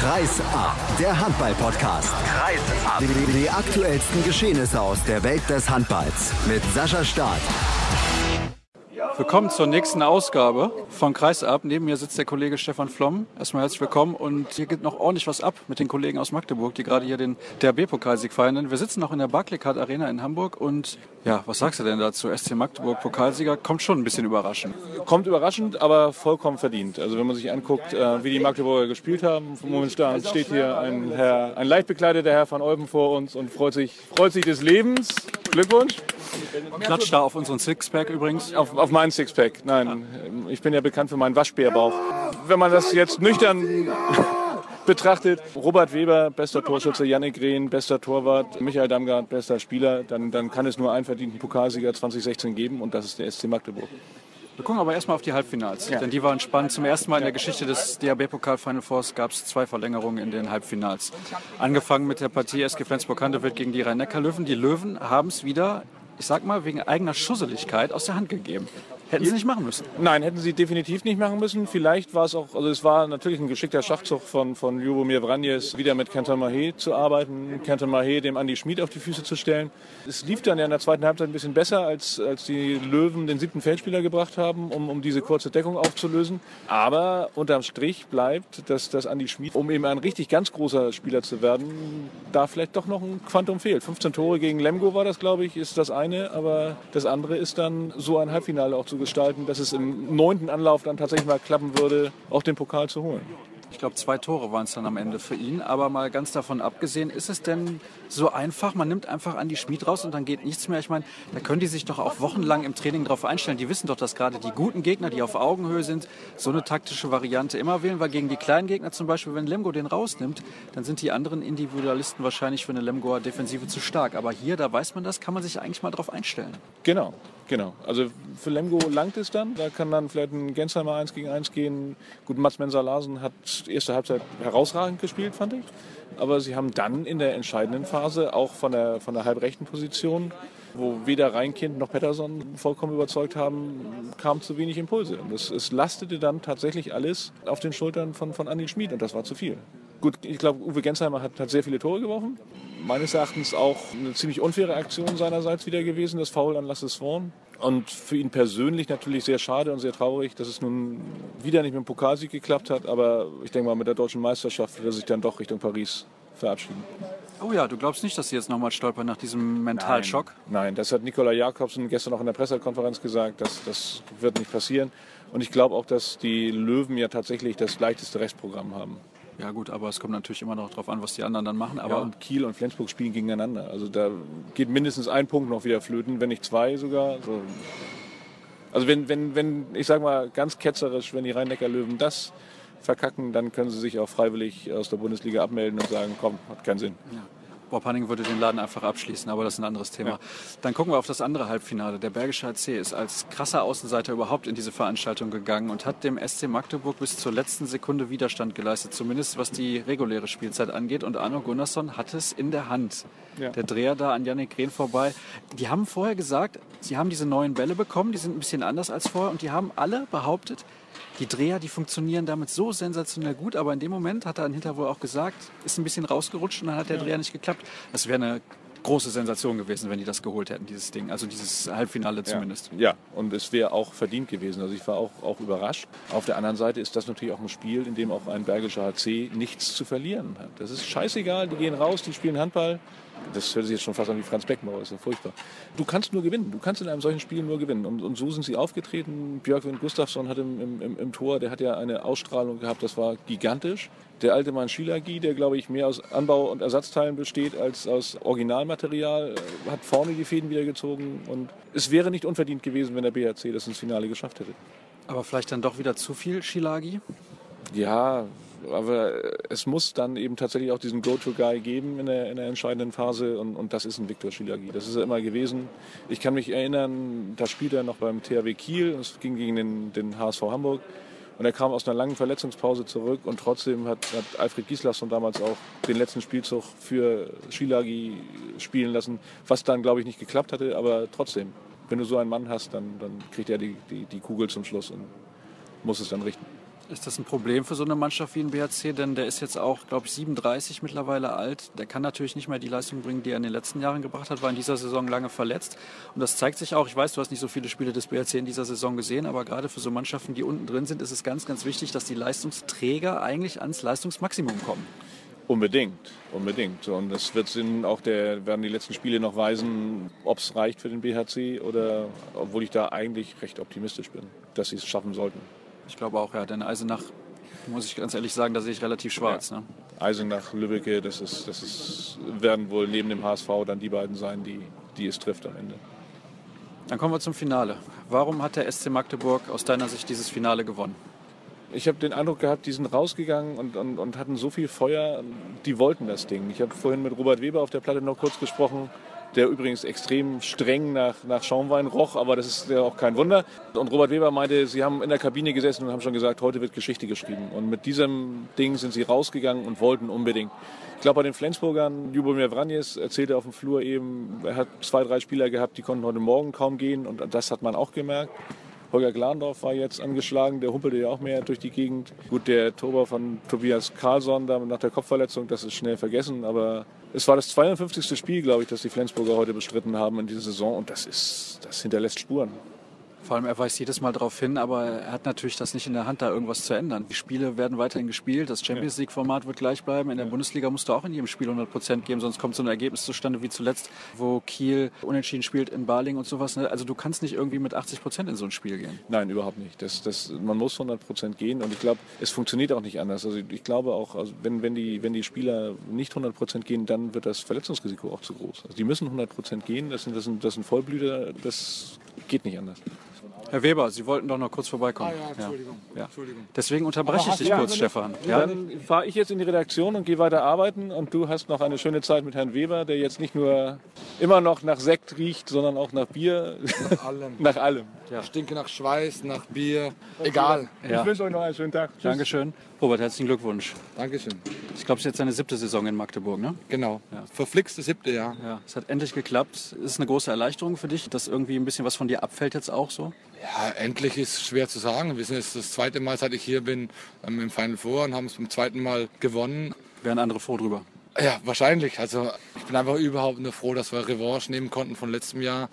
Kreis ab, der Handball-Podcast. Kreis ab. Die, die aktuellsten Geschehnisse aus der Welt des Handballs mit Sascha Staat. Willkommen zur nächsten Ausgabe von Kreisab. Neben mir sitzt der Kollege Stefan Flom. Erstmal herzlich willkommen und hier geht noch ordentlich was ab mit den Kollegen aus Magdeburg, die gerade hier den DRB-Pokalsieg feiern. Wir sitzen noch in der Barclaycard Arena in Hamburg und ja, was sagst du denn dazu? SC Magdeburg Pokalsieger kommt schon ein bisschen überraschend. Kommt überraschend, aber vollkommen verdient. Also wenn man sich anguckt, äh, wie die Magdeburger gespielt haben, momentan steht hier ein, Herr, ein leicht bekleideter Herr van Olben vor uns und freut sich, freut sich des Lebens. Glückwunsch. Klatscht da auf unseren Sixpack übrigens. Auf, auf meinen Sixpack, nein. Ich bin ja bekannt für meinen Waschbärbauch. Wenn man das jetzt nüchtern betrachtet, Robert Weber, bester Torschütze, Yannick Rehn, bester Torwart, Michael Damgard, bester Spieler, dann, dann kann es nur einen verdienten Pokalsieger 2016 geben und das ist der SC Magdeburg. Wir gucken aber erstmal auf die Halbfinals, ja. denn die waren spannend. Zum ersten Mal in der Geschichte des DAB-Pokal Final Fours gab es zwei Verlängerungen in den Halbfinals. Angefangen mit der Partie SG Flensburg-Handewitt gegen die Rhein-Neckar-Löwen. Die Löwen haben es wieder ich sag mal, wegen eigener Schusseligkeit aus der Hand gegeben. Hätten sie nicht machen müssen. Nein, hätten sie definitiv nicht machen müssen. Vielleicht war es auch, also es war natürlich ein geschickter Schachzug von, von Ljubomir Vranjes, wieder mit Kenton Mahé zu arbeiten, Kenton Mahé dem Andi Schmid auf die Füße zu stellen. Es lief dann ja in der zweiten Halbzeit ein bisschen besser, als, als die Löwen den siebten Feldspieler gebracht haben, um, um diese kurze Deckung aufzulösen. Aber unterm Strich bleibt, dass, dass Andi Schmid, um eben ein richtig ganz großer Spieler zu werden, da vielleicht doch noch ein Quantum fehlt. 15 Tore gegen Lemgo war das, glaube ich, ist das eine, aber das andere ist dann so ein Halbfinale auch zu gestalten, dass es im neunten Anlauf dann tatsächlich mal klappen würde, auch den Pokal zu holen. Ich glaube, zwei Tore waren es dann am Ende für ihn. Aber mal ganz davon abgesehen, ist es denn so einfach? Man nimmt einfach an die Schmied raus und dann geht nichts mehr. Ich meine, da können die sich doch auch wochenlang im Training darauf einstellen. Die wissen doch, dass gerade die guten Gegner, die auf Augenhöhe sind, so eine taktische Variante immer wählen. Weil gegen die kleinen Gegner zum Beispiel, wenn Lemgo den rausnimmt, dann sind die anderen Individualisten wahrscheinlich für eine Lemgoer Defensive zu stark. Aber hier, da weiß man das, kann man sich eigentlich mal darauf einstellen. Genau. Genau, also für Lemgo langt es dann. Da kann dann vielleicht ein Gensheimer 1 gegen 1 gehen. Gut, Mats Menser-Larsen hat erste Halbzeit herausragend gespielt, fand ich. Aber sie haben dann in der entscheidenden Phase, auch von der, von der halbrechten Position, wo weder Reinkind noch Pettersson vollkommen überzeugt haben, kam zu wenig Impulse. Und es, es lastete dann tatsächlich alles auf den Schultern von, von Andi Schmid und das war zu viel. Gut, ich glaube, Uwe Gensheimer hat, hat sehr viele Tore geworfen. Meines Erachtens auch eine ziemlich unfaire Aktion seinerseits wieder gewesen, das Foul an Lasse Swan. Und für ihn persönlich natürlich sehr schade und sehr traurig, dass es nun wieder nicht mit dem Pokalsieg geklappt hat. Aber ich denke mal, mit der deutschen Meisterschaft wird er sich dann doch Richtung Paris verabschieden. Oh ja, du glaubst nicht, dass sie jetzt nochmal stolpern nach diesem Mentalschock? Nein, nein, das hat Nikola Jakobsen gestern auch in der Pressekonferenz gesagt. Das, das wird nicht passieren. Und ich glaube auch, dass die Löwen ja tatsächlich das leichteste Restprogramm haben. Ja gut, aber es kommt natürlich immer noch darauf an, was die anderen dann machen. Aber ja, und Kiel und Flensburg spielen gegeneinander. Also da geht mindestens ein Punkt noch wieder flöten, wenn nicht zwei sogar. So. Also wenn, wenn, wenn, ich sage mal ganz ketzerisch, wenn die Rhein-Neckar-Löwen das verkacken, dann können sie sich auch freiwillig aus der Bundesliga abmelden und sagen, komm, hat keinen Sinn. Ja. Bob Hanning würde den Laden einfach abschließen, aber das ist ein anderes Thema. Ja. Dann gucken wir auf das andere Halbfinale. Der Bergische HC ist als krasser Außenseiter überhaupt in diese Veranstaltung gegangen und hat dem SC Magdeburg bis zur letzten Sekunde Widerstand geleistet, zumindest was die reguläre Spielzeit angeht. Und Arno Gunnarsson hat es in der Hand. Ja. Der Dreher da an Yannick Rehn vorbei. Die haben vorher gesagt, sie haben diese neuen Bälle bekommen, die sind ein bisschen anders als vorher und die haben alle behauptet, die Dreher, die funktionieren damit so sensationell gut, aber in dem Moment hat er dann hinterher wohl auch gesagt, ist ein bisschen rausgerutscht und dann hat der Dreher nicht geklappt. Das wäre eine große Sensation gewesen, wenn die das geholt hätten, dieses Ding. Also dieses Halbfinale zumindest. Ja, ja. und es wäre auch verdient gewesen. Also ich war auch, auch überrascht. Auf der anderen Seite ist das natürlich auch ein Spiel, in dem auch ein Bergischer HC nichts zu verlieren hat. Das ist scheißegal, die gehen raus, die spielen Handball das hört sich jetzt schon fast an wie Franz Beckenbauer, ist ja furchtbar. Du kannst nur gewinnen, du kannst in einem solchen Spiel nur gewinnen. Und, und so sind sie aufgetreten. Björkwind Gustafsson hat im, im, im, Tor, der hat ja eine Ausstrahlung gehabt, das war gigantisch. Der alte Mann Schilagi, der glaube ich mehr aus Anbau- und Ersatzteilen besteht als aus Originalmaterial, äh, hat vorne die Fäden wieder gezogen. Und es wäre nicht unverdient gewesen, wenn der BHC das ins Finale geschafft hätte. Aber vielleicht dann doch wieder zu viel Schilagi? Ja, aber es muss dann eben tatsächlich auch diesen Go-To-Guy geben in der, in der entscheidenden Phase und, und das ist ein Viktor Schilagi. Das ist er immer gewesen. Ich kann mich erinnern, da spielte er noch beim THW Kiel, es ging gegen den, den HSV Hamburg und er kam aus einer langen Verletzungspause zurück und trotzdem hat, hat Alfred Gislason damals auch den letzten Spielzug für Schilagi spielen lassen, was dann glaube ich nicht geklappt hatte, aber trotzdem, wenn du so einen Mann hast, dann, dann kriegt er die, die, die Kugel zum Schluss und muss es dann richten. Ist das ein Problem für so eine Mannschaft wie ein BHC? Denn der ist jetzt auch, glaube ich, 37 mittlerweile alt. Der kann natürlich nicht mehr die Leistung bringen, die er in den letzten Jahren gebracht hat, war in dieser Saison lange verletzt. Und das zeigt sich auch, ich weiß, du hast nicht so viele Spiele des BHC in dieser Saison gesehen, aber gerade für so Mannschaften, die unten drin sind, ist es ganz, ganz wichtig, dass die Leistungsträger eigentlich ans Leistungsmaximum kommen. Unbedingt, unbedingt. Und es wird Sinn, auch der werden die letzten Spiele noch weisen, ob es reicht für den BHC oder obwohl ich da eigentlich recht optimistisch bin, dass sie es schaffen sollten. Ich glaube auch, ja. Denn Eisenach, muss ich ganz ehrlich sagen, da sehe ich relativ schwarz. Ja. Ne? Eisenach, Lübbecke, das, ist, das ist, werden wohl neben dem HSV dann die beiden sein, die, die es trifft am Ende. Dann kommen wir zum Finale. Warum hat der SC Magdeburg aus deiner Sicht dieses Finale gewonnen? Ich habe den Eindruck gehabt, die sind rausgegangen und, und, und hatten so viel Feuer, die wollten das Ding. Ich habe vorhin mit Robert Weber auf der Platte noch kurz gesprochen der übrigens extrem streng nach, nach Schaumwein roch, aber das ist ja auch kein Wunder. Und Robert Weber meinte, sie haben in der Kabine gesessen und haben schon gesagt, heute wird Geschichte geschrieben. Und mit diesem Ding sind sie rausgegangen und wollten unbedingt. Ich glaube, bei den Flensburgern, Jubomir Vranjes erzählte auf dem Flur eben, er hat zwei, drei Spieler gehabt, die konnten heute Morgen kaum gehen und das hat man auch gemerkt. Holger Glandorf war jetzt angeschlagen, der humpelte ja auch mehr durch die Gegend. Gut, der Tober von Tobias Karlsson da nach der Kopfverletzung, das ist schnell vergessen, aber es war das 52. Spiel, glaube ich, das die Flensburger heute bestritten haben in dieser Saison und das ist, das hinterlässt Spuren. Vor allem, er weist jedes Mal darauf hin, aber er hat natürlich das nicht in der Hand, da irgendwas zu ändern. Die Spiele werden weiterhin gespielt, das Champions League-Format wird gleich bleiben. In der Bundesliga musst du auch in jedem Spiel 100 Prozent geben, sonst kommt so ein Ergebnis zustande wie zuletzt, wo Kiel unentschieden spielt in Baling und sowas. Ne? Also du kannst nicht irgendwie mit 80 Prozent in so ein Spiel gehen. Nein, überhaupt nicht. Das, das, man muss 100 Prozent gehen und ich glaube, es funktioniert auch nicht anders. Also ich glaube auch, also wenn, wenn, die, wenn die Spieler nicht 100 Prozent gehen, dann wird das Verletzungsrisiko auch zu groß. Also die müssen 100 Prozent gehen, das sind, das, sind, das sind Vollblüter, das geht nicht anders. Herr Weber, Sie wollten doch noch kurz vorbeikommen. Ah, ja, Entschuldigung. Ja. Entschuldigung. Deswegen unterbreche ich dich kurz, Stefan. Ja? Dann fahre ich jetzt in die Redaktion und gehe weiter arbeiten und du hast noch eine schöne Zeit mit Herrn Weber, der jetzt nicht nur immer noch nach Sekt riecht, sondern auch nach Bier. Nach allem. nach allem. Ja. Ich stinke nach Schweiß, nach Bier, egal. Ich wünsche euch noch einen schönen Tag. Tschüss. Dankeschön. Robert, herzlichen Glückwunsch. Dankeschön. Ich glaube, es ist jetzt seine siebte Saison in Magdeburg, ne? Genau. Ja. Verflixte siebte, ja. ja. Es hat endlich geklappt. Ist es eine große Erleichterung für dich, dass irgendwie ein bisschen was von dir abfällt jetzt auch so? Ja, endlich ist schwer zu sagen. Wir sind jetzt das zweite Mal, seit ich hier bin, ähm, im Final Four und haben es zum zweiten Mal gewonnen. Wären andere froh drüber? Ja, wahrscheinlich. Also ich bin einfach überhaupt nur froh, dass wir Revanche nehmen konnten von letztem Jahr.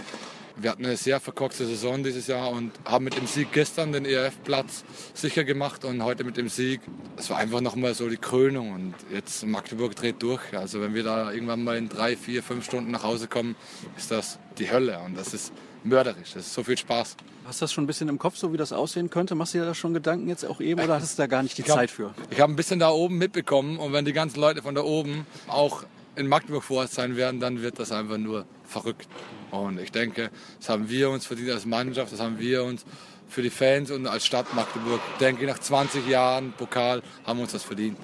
Wir hatten eine sehr verkorkste Saison dieses Jahr und haben mit dem Sieg gestern den ERF-Platz sicher gemacht und heute mit dem Sieg. Es war einfach nochmal so die Krönung und jetzt Magdeburg dreht durch. Also wenn wir da irgendwann mal in drei, vier, fünf Stunden nach Hause kommen, ist das die Hölle und das ist mörderisch. Das ist so viel Spaß. Hast du das schon ein bisschen im Kopf, so wie das aussehen könnte? Machst du dir da schon Gedanken jetzt auch eben oder hast du da gar nicht die hab, Zeit für? Ich habe ein bisschen da oben mitbekommen und wenn die ganzen Leute von da oben auch in Magdeburg vor Ort sein werden, dann wird das einfach nur verrückt. Und ich denke, das haben wir uns verdient als Mannschaft, das haben wir uns für die Fans und als Stadt Magdeburg, denke ich, nach 20 Jahren Pokal haben wir uns das verdient.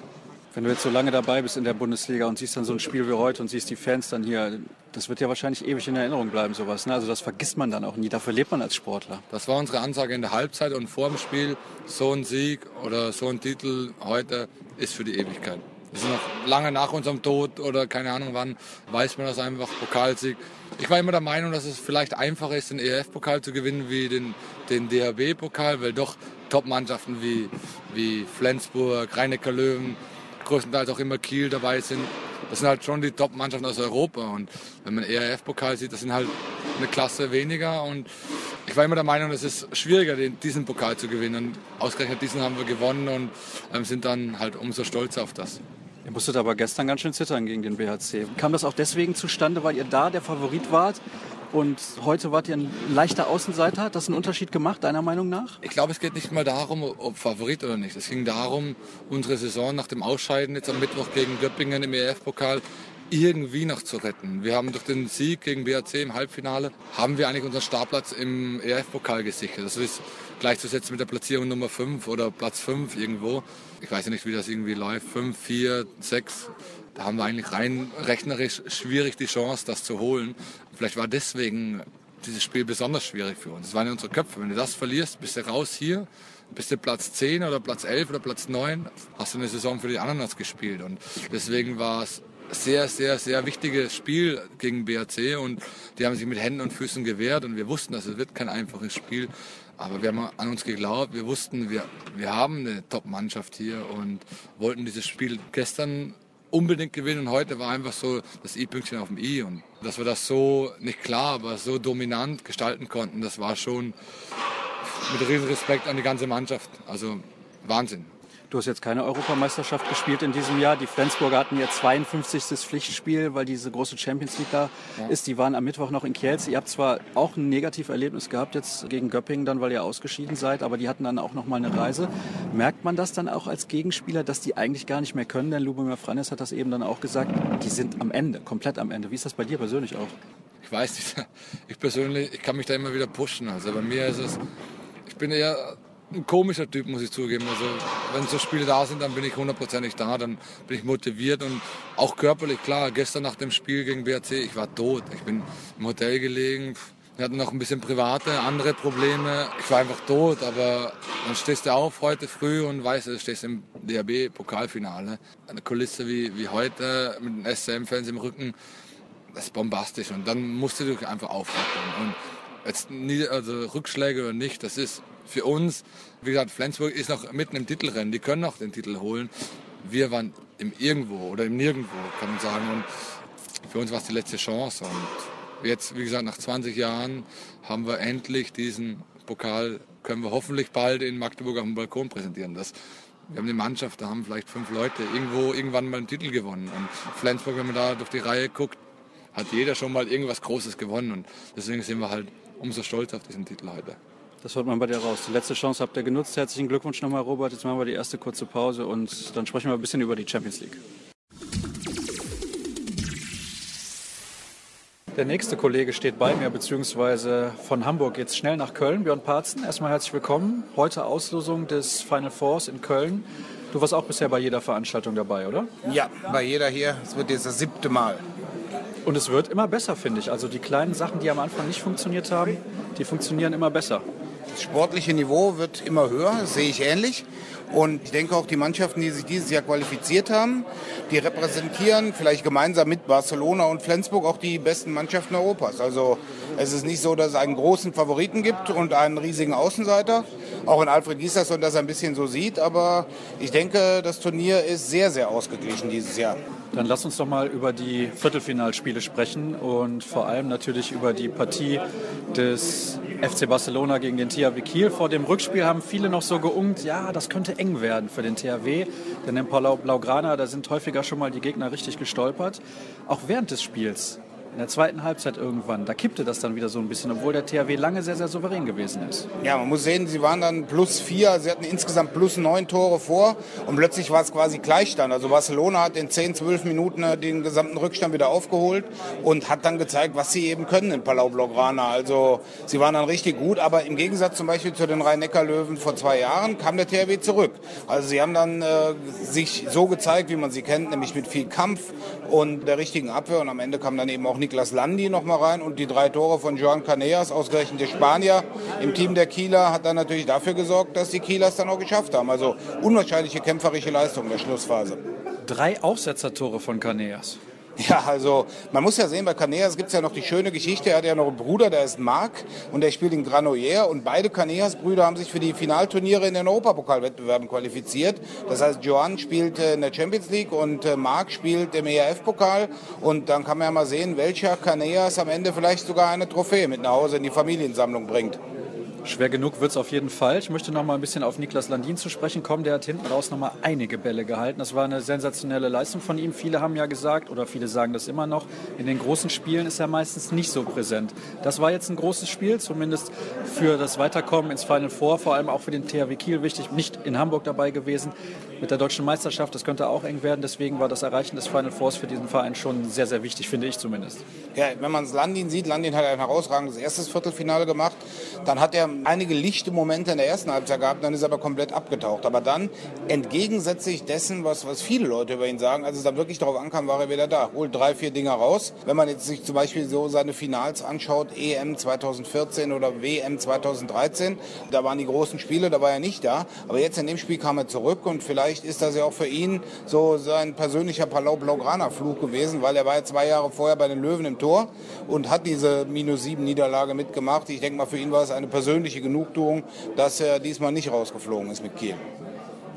Wenn du jetzt so lange dabei bist in der Bundesliga und siehst dann so ein Spiel wie heute und siehst die Fans dann hier, das wird ja wahrscheinlich ewig in Erinnerung bleiben, sowas. Ne? Also das vergisst man dann auch nie, dafür lebt man als Sportler. Das war unsere Ansage in der Halbzeit und vor dem Spiel, so ein Sieg oder so ein Titel heute ist für die Ewigkeit. Sind noch lange nach unserem Tod oder keine Ahnung wann, weiß man das einfach, Pokalsieg. Ich war immer der Meinung, dass es vielleicht einfacher ist, den ERF-Pokal zu gewinnen wie den, den DHB-Pokal, weil doch Top-Mannschaften wie, wie Flensburg, Rhein-Neckar Löwen, größtenteils auch immer Kiel dabei sind. Das sind halt schon die Top-Mannschaften aus Europa. Und wenn man ERF-Pokal sieht, das sind halt eine Klasse weniger. Und ich war immer der Meinung, es ist schwieriger, diesen Pokal zu gewinnen. Und ausgerechnet diesen haben wir gewonnen und ähm, sind dann halt umso stolzer auf das. Ihr musstet aber gestern ganz schön zittern gegen den BHC. Kam das auch deswegen zustande, weil ihr da der Favorit wart und heute wart ihr ein leichter Außenseiter. Hat das einen Unterschied gemacht, deiner Meinung nach? Ich glaube, es geht nicht mal darum, ob Favorit oder nicht. Es ging darum, unsere Saison nach dem Ausscheiden jetzt am Mittwoch gegen Göppingen im EF-Pokal irgendwie noch zu retten. Wir haben durch den Sieg gegen BAC im Halbfinale, haben wir eigentlich unseren Startplatz im EF-Pokal gesichert. Das ist gleichzusetzen mit der Platzierung Nummer 5 oder Platz 5 irgendwo. Ich weiß ja nicht, wie das irgendwie läuft. 5, 4, 6 da haben wir eigentlich rein rechnerisch schwierig die Chance, das zu holen. Vielleicht war deswegen dieses Spiel besonders schwierig für uns. Das waren ja unsere Köpfe. Wenn du das verlierst, bist du raus hier, bist du Platz 10 oder Platz 11 oder Platz 9, hast du eine Saison für die Ananas gespielt. Und deswegen war es sehr, sehr, sehr wichtiges Spiel gegen BRC und die haben sich mit Händen und Füßen gewehrt und wir wussten, dass es wird kein einfaches Spiel. Aber wir haben an uns geglaubt, wir wussten, wir, wir haben eine Top-Mannschaft hier und wollten dieses Spiel gestern unbedingt gewinnen. Und heute war einfach so das I-Pünktchen auf dem I. Und dass wir das so, nicht klar, aber so dominant gestalten konnten, das war schon mit riesen Respekt an die ganze Mannschaft. Also Wahnsinn. Du hast jetzt keine Europameisterschaft gespielt in diesem Jahr. Die Flensburger hatten ihr 52. Pflichtspiel, weil diese große Champions League da ja. ist. Die waren am Mittwoch noch in Kielce. Ihr habt zwar auch ein Negativerlebnis gehabt jetzt gegen Göppingen, dann weil ihr ausgeschieden seid, aber die hatten dann auch noch mal eine Reise. Merkt man das dann auch als Gegenspieler, dass die eigentlich gar nicht mehr können? Denn Lubomir Franes hat das eben dann auch gesagt. Die sind am Ende, komplett am Ende. Wie ist das bei dir persönlich auch? Ich weiß nicht. Ich persönlich, ich kann mich da immer wieder pushen. Also bei mir ist es, ich bin eher ein komischer Typ, muss ich zugeben. Also wenn so Spiele da sind, dann bin ich hundertprozentig da, dann bin ich motiviert und auch körperlich. Klar, gestern nach dem Spiel gegen BRC, ich war tot. Ich bin im Hotel gelegen. Wir hatten noch ein bisschen private, andere Probleme. Ich war einfach tot, aber dann stehst du auf heute früh und weißt, du stehst im DHB-Pokalfinale. Eine Kulisse wie, wie heute mit den SCM-Fans im Rücken, das ist bombastisch. Und dann musst du dich einfach aufrappeln. Und jetzt also Rückschläge oder nicht, das ist für uns, wie gesagt, Flensburg ist noch mitten im Titelrennen, die können noch den Titel holen. Wir waren im Irgendwo oder im Nirgendwo, kann man sagen. Und für uns war es die letzte Chance. Und jetzt, wie gesagt, nach 20 Jahren haben wir endlich diesen Pokal, können wir hoffentlich bald in Magdeburg auf dem Balkon präsentieren. Das, wir haben eine Mannschaft, da haben vielleicht fünf Leute irgendwo irgendwann mal einen Titel gewonnen. Und Flensburg, wenn man da durch die Reihe guckt, hat jeder schon mal irgendwas Großes gewonnen. Und deswegen sind wir halt umso stolzer auf diesen Titel heute. Das hört man bei dir raus. Die letzte Chance habt ihr genutzt. Herzlichen Glückwunsch nochmal, Robert. Jetzt machen wir die erste kurze Pause und dann sprechen wir ein bisschen über die Champions League. Der nächste Kollege steht bei mir, beziehungsweise von Hamburg geht es schnell nach Köln. Björn Parzen, erstmal herzlich willkommen. Heute Auslosung des Final Fours in Köln. Du warst auch bisher bei jeder Veranstaltung dabei, oder? Ja, bei jeder hier. Es wird jetzt das siebte Mal. Und es wird immer besser, finde ich. Also die kleinen Sachen, die am Anfang nicht funktioniert haben, die funktionieren immer besser. Das sportliche Niveau wird immer höher, das sehe ich ähnlich. Und ich denke auch die Mannschaften, die sich dieses Jahr qualifiziert haben, die repräsentieren vielleicht gemeinsam mit Barcelona und Flensburg auch die besten Mannschaften Europas. Also es ist nicht so, dass es einen großen Favoriten gibt und einen riesigen Außenseiter. Auch wenn Alfred Gieslasson das ein bisschen so sieht. Aber ich denke, das Turnier ist sehr, sehr ausgeglichen dieses Jahr. Dann lass uns doch mal über die Viertelfinalspiele sprechen und vor allem natürlich über die Partie des FC Barcelona gegen den THW Kiel. Vor dem Rückspiel haben viele noch so geungt, ja, das könnte eng werden für den THW, denn Palau Blaugrana, da sind häufiger schon mal die Gegner richtig gestolpert. Auch während des Spiels in der zweiten Halbzeit irgendwann, da kippte das dann wieder so ein bisschen, obwohl der THW lange sehr, sehr souverän gewesen ist. Ja, man muss sehen, sie waren dann plus vier, sie hatten insgesamt plus neun Tore vor und plötzlich war es quasi Gleichstand. Also Barcelona hat in zehn, zwölf Minuten äh, den gesamten Rückstand wieder aufgeholt und hat dann gezeigt, was sie eben können in Palau Blaugrana. Also sie waren dann richtig gut, aber im Gegensatz zum Beispiel zu den Rhein-Neckar-Löwen vor zwei Jahren kam der THW zurück. Also sie haben dann äh, sich so gezeigt, wie man sie kennt, nämlich mit viel Kampf und der richtigen Abwehr und am Ende kam dann eben auch Niklas Landi noch mal rein und die drei Tore von Joan Caneas, ausgerechnet der Spanier im Team der Kieler, hat dann natürlich dafür gesorgt, dass die Kielers dann auch geschafft haben. Also unwahrscheinliche kämpferische Leistung in der Schlussphase. Drei Aufsetzertore von Caneas. Ja, also man muss ja sehen, bei Caneas gibt es ja noch die schöne Geschichte. Er hat ja noch einen Bruder, der ist Marc und der spielt in Granollers. Und beide Caneas-Brüder haben sich für die Finalturniere in den Europapokalwettbewerben qualifiziert. Das heißt, Joan spielt in der Champions League und äh, Marc spielt im ERF-Pokal. Und dann kann man ja mal sehen, welcher Caneas am Ende vielleicht sogar eine Trophäe mit nach Hause in die Familiensammlung bringt. Schwer genug wird es auf jeden Fall. Ich möchte noch mal ein bisschen auf Niklas Landin zu sprechen kommen. Der hat hinten raus noch mal einige Bälle gehalten. Das war eine sensationelle Leistung von ihm. Viele haben ja gesagt, oder viele sagen das immer noch, in den großen Spielen ist er meistens nicht so präsent. Das war jetzt ein großes Spiel, zumindest für das Weiterkommen ins Final Four, vor allem auch für den THW Kiel wichtig. Nicht in Hamburg dabei gewesen mit der deutschen Meisterschaft. Das könnte auch eng werden. Deswegen war das Erreichen des Final Fours für diesen Verein schon sehr, sehr wichtig, finde ich zumindest. Ja, wenn man es Landin sieht, Landin hat ein herausragendes erstes Viertelfinale gemacht. Dann hat er einige lichte Momente in der ersten Halbzeit gehabt, dann ist er aber komplett abgetaucht. Aber dann, entgegensätzlich dessen, was, was viele Leute über ihn sagen, als es dann wirklich darauf ankam, war er wieder da. Holt drei, vier Dinger raus. Wenn man jetzt sich zum Beispiel so seine Finals anschaut, EM 2014 oder WM 2013, da waren die großen Spiele, da war er nicht da. Aber jetzt in dem Spiel kam er zurück und vielleicht ist das ja auch für ihn so sein persönlicher Palau-Blaugrana-Flug gewesen, weil er war ja zwei Jahre vorher bei den Löwen im Tor und hat diese minus sieben Niederlage mitgemacht. Ich denke mal, für ihn war es eine persönliche persönliche Genugtuung, dass er diesmal nicht rausgeflogen ist mit Kiel.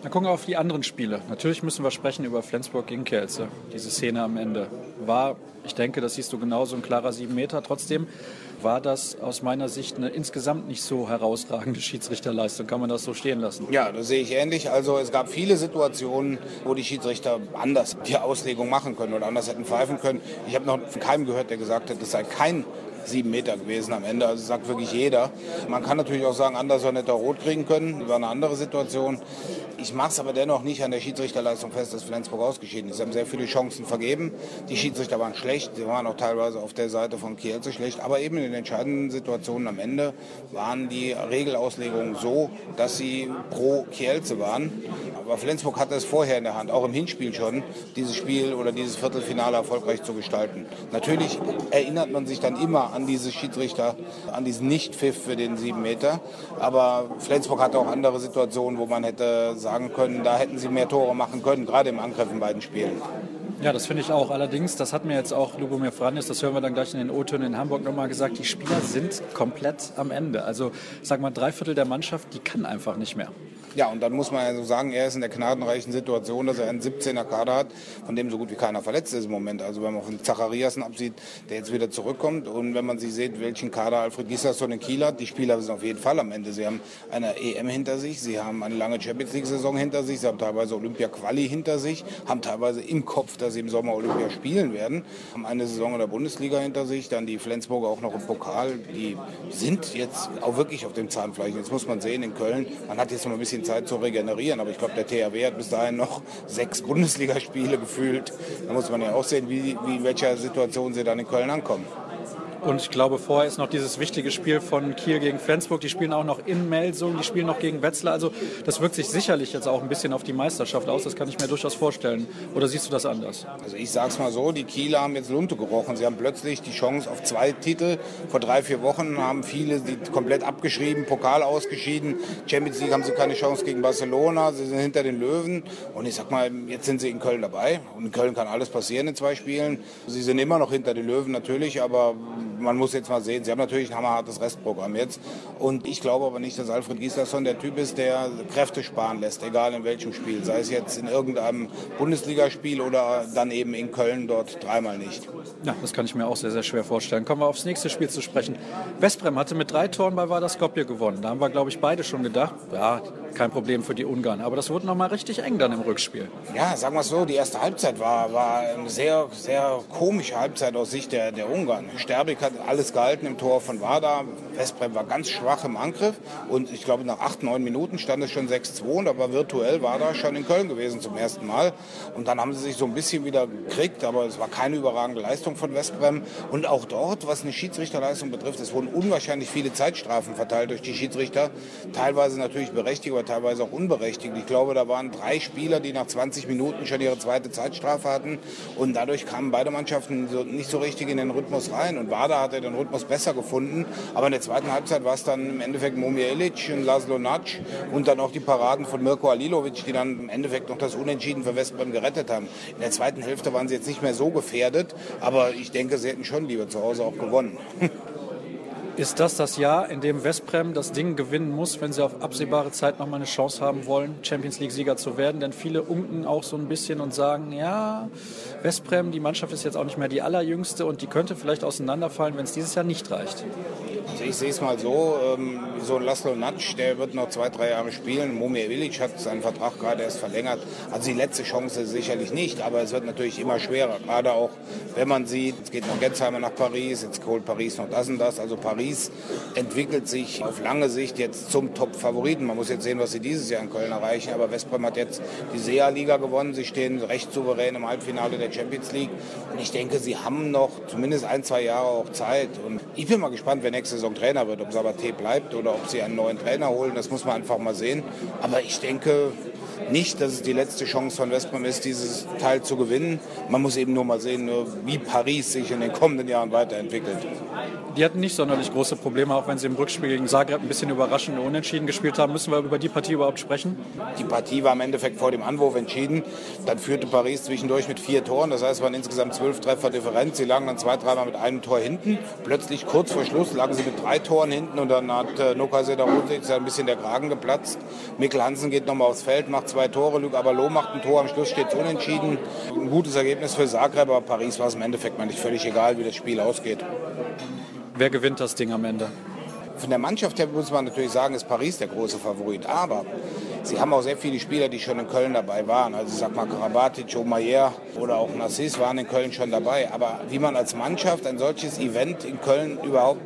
Dann gucken wir auf die anderen Spiele. Natürlich müssen wir sprechen über Flensburg gegen Kielce. Diese Szene am Ende war, ich denke, das siehst du genauso, ein klarer 7 Meter. Trotzdem war das aus meiner Sicht eine insgesamt nicht so herausragende Schiedsrichterleistung. Kann man das so stehen lassen? Ja, das sehe ich ähnlich. Also es gab viele Situationen, wo die Schiedsrichter anders die Auslegung machen können oder anders hätten pfeifen können. Ich habe noch von keinem gehört, der gesagt hat, es sei kein sieben Meter gewesen am Ende. Also sagt wirklich jeder. Man kann natürlich auch sagen, Anderson hätte rot kriegen können. Das war eine andere Situation. Ich mache es aber dennoch nicht an der Schiedsrichterleistung fest, dass Flensburg ausgeschieden ist. Sie haben sehr viele Chancen vergeben. Die Schiedsrichter waren schlecht. Sie waren auch teilweise auf der Seite von Kielce schlecht. Aber eben in den entscheidenden Situationen am Ende waren die Regelauslegungen so, dass sie pro Kielce waren. Aber Flensburg hatte es vorher in der Hand, auch im Hinspiel schon, dieses Spiel oder dieses Viertelfinale erfolgreich zu gestalten. Natürlich erinnert man sich dann immer an diese Schiedsrichter, an diesen Nicht-Pfiff für den sieben Meter. Aber Flensburg hatte auch andere Situationen, wo man hätte sagen können, da hätten sie mehr Tore machen können, gerade im Angriff in beiden Spielen. Ja, das finde ich auch. Allerdings, das hat mir jetzt auch Lubomir Franis, das hören wir dann gleich in den O-Tönen in Hamburg nochmal gesagt, die Spieler sind komplett am Ende. Also, sag mal, drei Viertel der Mannschaft, die kann einfach nicht mehr. Ja, und dann muss man ja so sagen, er ist in der gnadenreichen Situation, dass er einen 17er Kader hat, von dem so gut wie keiner verletzt ist im Moment. Also wenn man von Zachariasen absieht, der jetzt wieder zurückkommt und wenn man sich sieht, welchen Kader Alfred Gislason in Kiel hat, die Spieler sind auf jeden Fall am Ende. Sie haben eine EM hinter sich, sie haben eine lange Champions League-Saison hinter sich, sie haben teilweise Olympia-Quali hinter sich, haben teilweise im Kopf, dass sie im Sommer Olympia spielen werden, haben eine Saison in der Bundesliga hinter sich, dann die Flensburger auch noch im Pokal. Die sind jetzt auch wirklich auf dem Zahnfleisch. Jetzt muss man sehen in Köln, man hat jetzt noch ein bisschen Zeit zu regenerieren. Aber ich glaube, der THW hat bis dahin noch sechs Bundesligaspiele gefühlt. Da muss man ja auch sehen, wie, wie in welcher Situation sie dann in Köln ankommen. Und ich glaube, vorher ist noch dieses wichtige Spiel von Kiel gegen Flensburg. Die spielen auch noch in Melsung, die spielen noch gegen Wetzlar. Also das wirkt sich sicherlich jetzt auch ein bisschen auf die Meisterschaft aus. Das kann ich mir durchaus vorstellen. Oder siehst du das anders? Also ich sage es mal so, die Kieler haben jetzt Lunte gerochen. Sie haben plötzlich die Chance auf zwei Titel. Vor drei, vier Wochen haben viele die komplett abgeschrieben, Pokal ausgeschieden. Champions League haben sie keine Chance gegen Barcelona. Sie sind hinter den Löwen. Und ich sag mal, jetzt sind sie in Köln dabei. Und in Köln kann alles passieren in zwei Spielen. Sie sind immer noch hinter den Löwen natürlich, aber man muss jetzt mal sehen, sie haben natürlich ein hammerhartes Restprogramm jetzt. Und ich glaube aber nicht, dass Alfred Gislason der Typ ist, der Kräfte sparen lässt, egal in welchem Spiel. Sei es jetzt in irgendeinem Bundesligaspiel oder dann eben in Köln dort dreimal nicht. Ja, das kann ich mir auch sehr, sehr schwer vorstellen. Kommen wir aufs nächste Spiel zu sprechen. Westbrem hatte mit drei Toren bei Vardar Skopje gewonnen. Da haben wir, glaube ich, beide schon gedacht, ja, kein Problem für die Ungarn. Aber das wurde noch mal richtig eng dann im Rückspiel. Ja, sagen wir es so, die erste Halbzeit war, war eine sehr, sehr komische Halbzeit aus Sicht der, der Ungarn. Sterbik hat alles gehalten im Tor von Wada. Westbrem war ganz schwach im Angriff und ich glaube nach acht, neun Minuten stand es schon 6-2 und aber virtuell war da schon in Köln gewesen zum ersten Mal. Und dann haben sie sich so ein bisschen wieder gekriegt, aber es war keine überragende Leistung von Westbrem. Und auch dort, was eine Schiedsrichterleistung betrifft, es wurden unwahrscheinlich viele Zeitstrafen verteilt durch die Schiedsrichter. Teilweise natürlich berechtigt, aber teilweise auch unberechtigt. Ich glaube, da waren drei Spieler, die nach 20 Minuten schon ihre zweite Zeitstrafe hatten und dadurch kamen beide Mannschaften so, nicht so richtig in den Rhythmus rein. Und Wada hatte den Rhythmus besser gefunden, aber in der zweiten Halbzeit war es dann im Endeffekt Momi Elic und Laszlo Nac und dann auch die Paraden von Mirko Alilovic, die dann im Endeffekt noch das Unentschieden für Westbrem gerettet haben. In der zweiten Hälfte waren sie jetzt nicht mehr so gefährdet, aber ich denke, sie hätten schon lieber zu Hause auch gewonnen. Ist das das Jahr, in dem Westbrem das Ding gewinnen muss, wenn sie auf absehbare Zeit noch mal eine Chance haben wollen, Champions League-Sieger zu werden? Denn viele unken auch so ein bisschen und sagen, ja, Westbrem, die Mannschaft ist jetzt auch nicht mehr die allerjüngste und die könnte vielleicht auseinanderfallen, wenn es dieses Jahr nicht reicht. Also ich sehe es mal so, ähm, so ein Laszlo Natsch, der wird noch zwei, drei Jahre spielen. Momir Ilic hat seinen Vertrag gerade erst verlängert. Also die letzte Chance sicherlich nicht, aber es wird natürlich immer schwerer. Gerade auch, wenn man sieht, es geht noch Gensheimer nach Paris, jetzt holt Paris noch das und das. Also Paris entwickelt sich auf lange Sicht jetzt zum Top-Favoriten. Man muss jetzt sehen, was sie dieses Jahr in Köln erreichen. Aber Westbrem hat jetzt die SEA-Liga gewonnen. Sie stehen recht souverän im Halbfinale der Champions League. Und ich denke, sie haben noch zumindest ein, zwei Jahre auch Zeit. Und ich bin mal gespannt, wer nächste Saison Trainer wird. Ob Sabaté bleibt oder ob sie einen neuen Trainer holen, das muss man einfach mal sehen. Aber ich denke, nicht, dass es die letzte Chance von Westbrem ist, dieses Teil zu gewinnen. Man muss eben nur mal sehen, wie Paris sich in den kommenden Jahren weiterentwickelt. Die hatten nicht sonderlich große Probleme, auch wenn sie im Rückspiel gegen Zagreb ein bisschen überraschend unentschieden gespielt haben. Müssen wir über die Partie überhaupt sprechen? Die Partie war im Endeffekt vor dem Anwurf entschieden. Dann führte Paris zwischendurch mit vier Toren. Das heißt, es waren insgesamt zwölf Treffer Differenz. Sie lagen dann zwei, dreimal mit einem Tor hinten. Plötzlich kurz vor Schluss lagen sie mit drei Toren hinten und dann hat äh, Noka Sedarovic ein bisschen der Kragen geplatzt. Mikkel Hansen geht nochmal aufs Feld, macht zwei Tore. Luc Avalo macht ein Tor. Am Schluss steht es unentschieden. Ein gutes Ergebnis für Zagreb, aber Paris war es im Endeffekt mal nicht völlig egal, wie das Spiel ausgeht. Wer gewinnt das Ding am Ende? Von der Mannschaft her muss man natürlich sagen, ist Paris der große Favorit. Aber sie haben auch sehr viele Spieler, die schon in Köln dabei waren. Also ich sag mal Karabatic, Omayer oder auch Nassis waren in Köln schon dabei. Aber wie man als Mannschaft ein solches Event in Köln überhaupt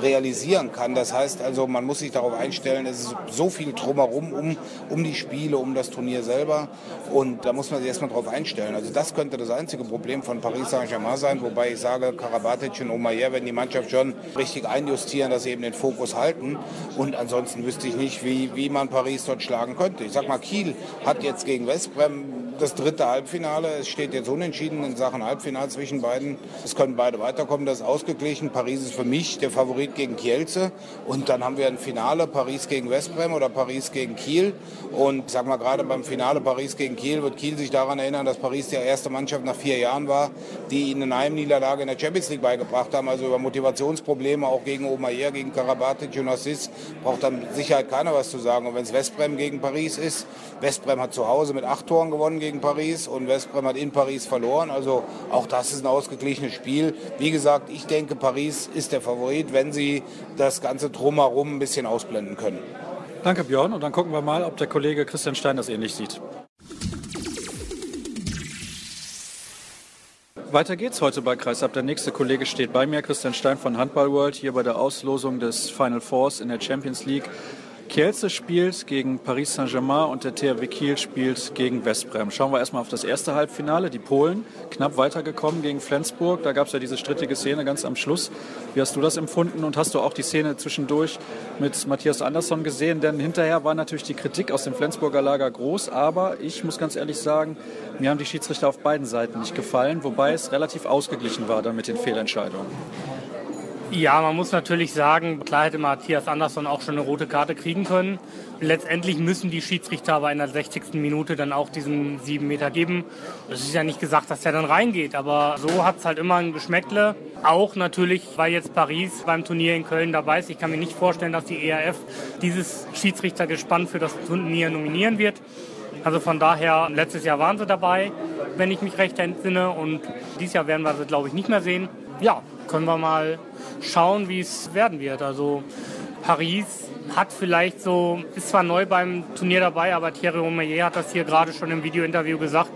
realisieren kann, das heißt also, man muss sich darauf einstellen, es ist so viel drumherum um, um die Spiele, um das Turnier selber. Und da muss man sich erstmal darauf einstellen. Also das könnte das einzige Problem von Paris Saint-Germain sein. Wobei ich sage, Karabatic und Omayer werden die Mannschaft schon richtig einjustieren, dass sie eben den Fokus Fokus halten. Und ansonsten wüsste ich nicht, wie, wie man Paris dort schlagen könnte. Ich sag mal, Kiel hat jetzt gegen Westbrem das dritte Halbfinale. Es steht jetzt unentschieden in Sachen Halbfinale zwischen beiden. Es können beide weiterkommen, das ist ausgeglichen. Paris ist für mich der Favorit gegen Kielce. Und dann haben wir ein Finale, Paris gegen Westbrem oder Paris gegen Kiel. Und ich sag mal, gerade beim Finale Paris gegen Kiel wird Kiel sich daran erinnern, dass Paris die erste Mannschaft nach vier Jahren war, die ihnen eine Heimniederlage in der Champions League beigebracht haben. Also über Motivationsprobleme auch gegen Omayer, gegen Karabatic und Assis braucht dann Sicherheit keiner was zu sagen. Und wenn es Westbrem gegen Paris ist, Westbrem hat zu Hause mit acht Toren gewonnen gegen Paris und Westbrem hat in Paris verloren. Also auch das ist ein ausgeglichenes Spiel. Wie gesagt, ich denke, Paris ist der Favorit, wenn sie das Ganze drumherum ein bisschen ausblenden können. Danke, Björn. Und dann gucken wir mal, ob der Kollege Christian Stein das ähnlich sieht. Weiter geht's heute bei Kreisab. Der nächste Kollege steht bei mir, Christian Stein von Handball World, hier bei der Auslosung des Final Fours in der Champions League. Kielce spielt gegen Paris Saint-Germain und der THW Kiel spielt gegen Westbrem. Schauen wir erstmal auf das erste Halbfinale. Die Polen knapp weitergekommen gegen Flensburg. Da gab es ja diese strittige Szene ganz am Schluss. Wie hast du das empfunden und hast du auch die Szene zwischendurch mit Matthias Andersson gesehen? Denn hinterher war natürlich die Kritik aus dem Flensburger Lager groß. Aber ich muss ganz ehrlich sagen, mir haben die Schiedsrichter auf beiden Seiten nicht gefallen, wobei es relativ ausgeglichen war dann mit den Fehlentscheidungen. Ja, man muss natürlich sagen, klar hätte Matthias Andersson auch schon eine rote Karte kriegen können. Letztendlich müssen die Schiedsrichter aber in der 60. Minute dann auch diesen sieben Meter geben. Es ist ja nicht gesagt, dass der dann reingeht, aber so hat es halt immer ein Geschmäckle. Auch natürlich, weil jetzt Paris beim Turnier in Köln dabei ist. Ich kann mir nicht vorstellen, dass die ERF dieses Schiedsrichtergespann für das Turnier nominieren wird. Also von daher, letztes Jahr waren sie dabei, wenn ich mich recht entsinne. Und dieses Jahr werden wir sie, glaube ich, nicht mehr sehen. Ja, können wir mal schauen, wie es werden wird. Also Paris hat vielleicht so, ist zwar neu beim Turnier dabei, aber Thierry Romeyer hat das hier gerade schon im Videointerview gesagt.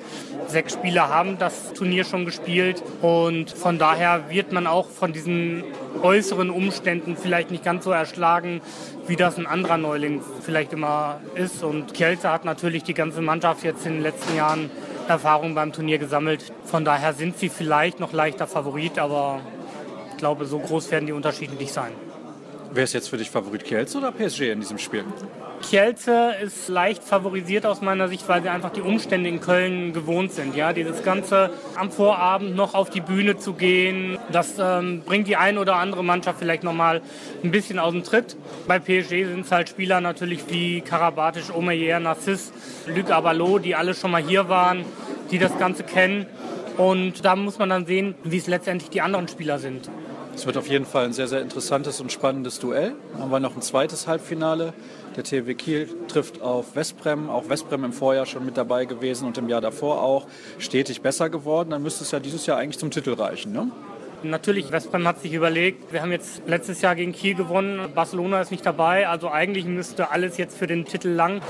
Sechs Spieler haben das Turnier schon gespielt und von daher wird man auch von diesen äußeren Umständen vielleicht nicht ganz so erschlagen, wie das ein anderer Neuling vielleicht immer ist. Und Kielce hat natürlich die ganze Mannschaft jetzt in den letzten Jahren Erfahrung beim Turnier gesammelt. Von daher sind sie vielleicht noch leichter Favorit, aber glaube, so groß werden die Unterschiede nicht sein. Wer ist jetzt für dich Favorit, Kielce oder PSG in diesem Spiel? Kielce ist leicht favorisiert aus meiner Sicht, weil sie einfach die Umstände in Köln gewohnt sind. Ja, dieses Ganze am Vorabend noch auf die Bühne zu gehen, das ähm, bringt die eine oder andere Mannschaft vielleicht noch mal ein bisschen aus dem Tritt. Bei PSG sind es halt Spieler natürlich wie Karabatic, Omeyer, Narciss, Luc Abalo, die alle schon mal hier waren, die das Ganze kennen. Und da muss man dann sehen, wie es letztendlich die anderen Spieler sind. Es wird auf jeden Fall ein sehr, sehr interessantes und spannendes Duell. Dann haben wir noch ein zweites Halbfinale. Der THW Kiel trifft auf Westbrem. Auch Westbrem im Vorjahr schon mit dabei gewesen und im Jahr davor auch stetig besser geworden. Dann müsste es ja dieses Jahr eigentlich zum Titel reichen. Ne? Natürlich, Westbrem hat sich überlegt, wir haben jetzt letztes Jahr gegen Kiel gewonnen, Barcelona ist nicht dabei, also eigentlich müsste alles jetzt für den Titel lang.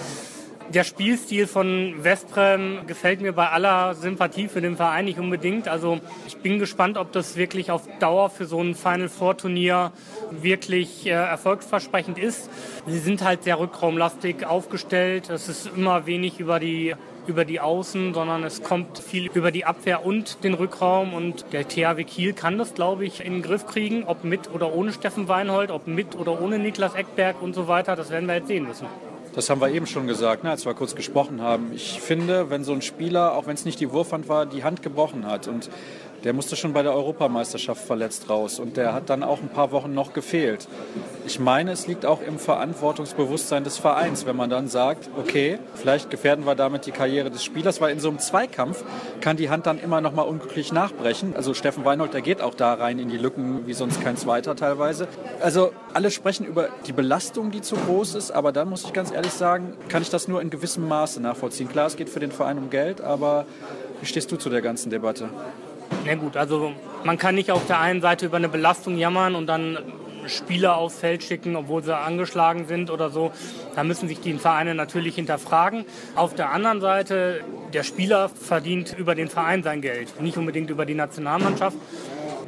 Der Spielstil von Westbrem gefällt mir bei aller Sympathie für den Verein nicht unbedingt. Also ich bin gespannt, ob das wirklich auf Dauer für so ein Final Four Turnier wirklich äh, erfolgsversprechend ist. Sie sind halt sehr rückraumlastig aufgestellt. Es ist immer wenig über die über die Außen, sondern es kommt viel über die Abwehr und den Rückraum. Und der THW Kiel kann das, glaube ich, in den Griff kriegen, ob mit oder ohne Steffen Weinhold, ob mit oder ohne Niklas Eckberg und so weiter. Das werden wir jetzt sehen müssen. Das haben wir eben schon gesagt, ne, als wir kurz gesprochen haben. Ich finde, wenn so ein Spieler, auch wenn es nicht die Wurfhand war, die Hand gebrochen hat und der musste schon bei der Europameisterschaft verletzt raus und der hat dann auch ein paar Wochen noch gefehlt. Ich meine, es liegt auch im Verantwortungsbewusstsein des Vereins, wenn man dann sagt, okay, vielleicht gefährden wir damit die Karriere des Spielers, weil in so einem Zweikampf kann die Hand dann immer noch mal unglücklich nachbrechen. Also Steffen Weinhold, der geht auch da rein in die Lücken, wie sonst kein Zweiter teilweise. Also alle sprechen über die Belastung, die zu groß ist, aber dann muss ich ganz ehrlich sagen, kann ich das nur in gewissem Maße nachvollziehen. Klar, es geht für den Verein um Geld, aber wie stehst du zu der ganzen Debatte? Na gut, also man kann nicht auf der einen Seite über eine Belastung jammern und dann Spieler aufs Feld schicken, obwohl sie angeschlagen sind oder so. Da müssen sich die Vereine natürlich hinterfragen. Auf der anderen Seite, der Spieler verdient über den Verein sein Geld, nicht unbedingt über die Nationalmannschaft.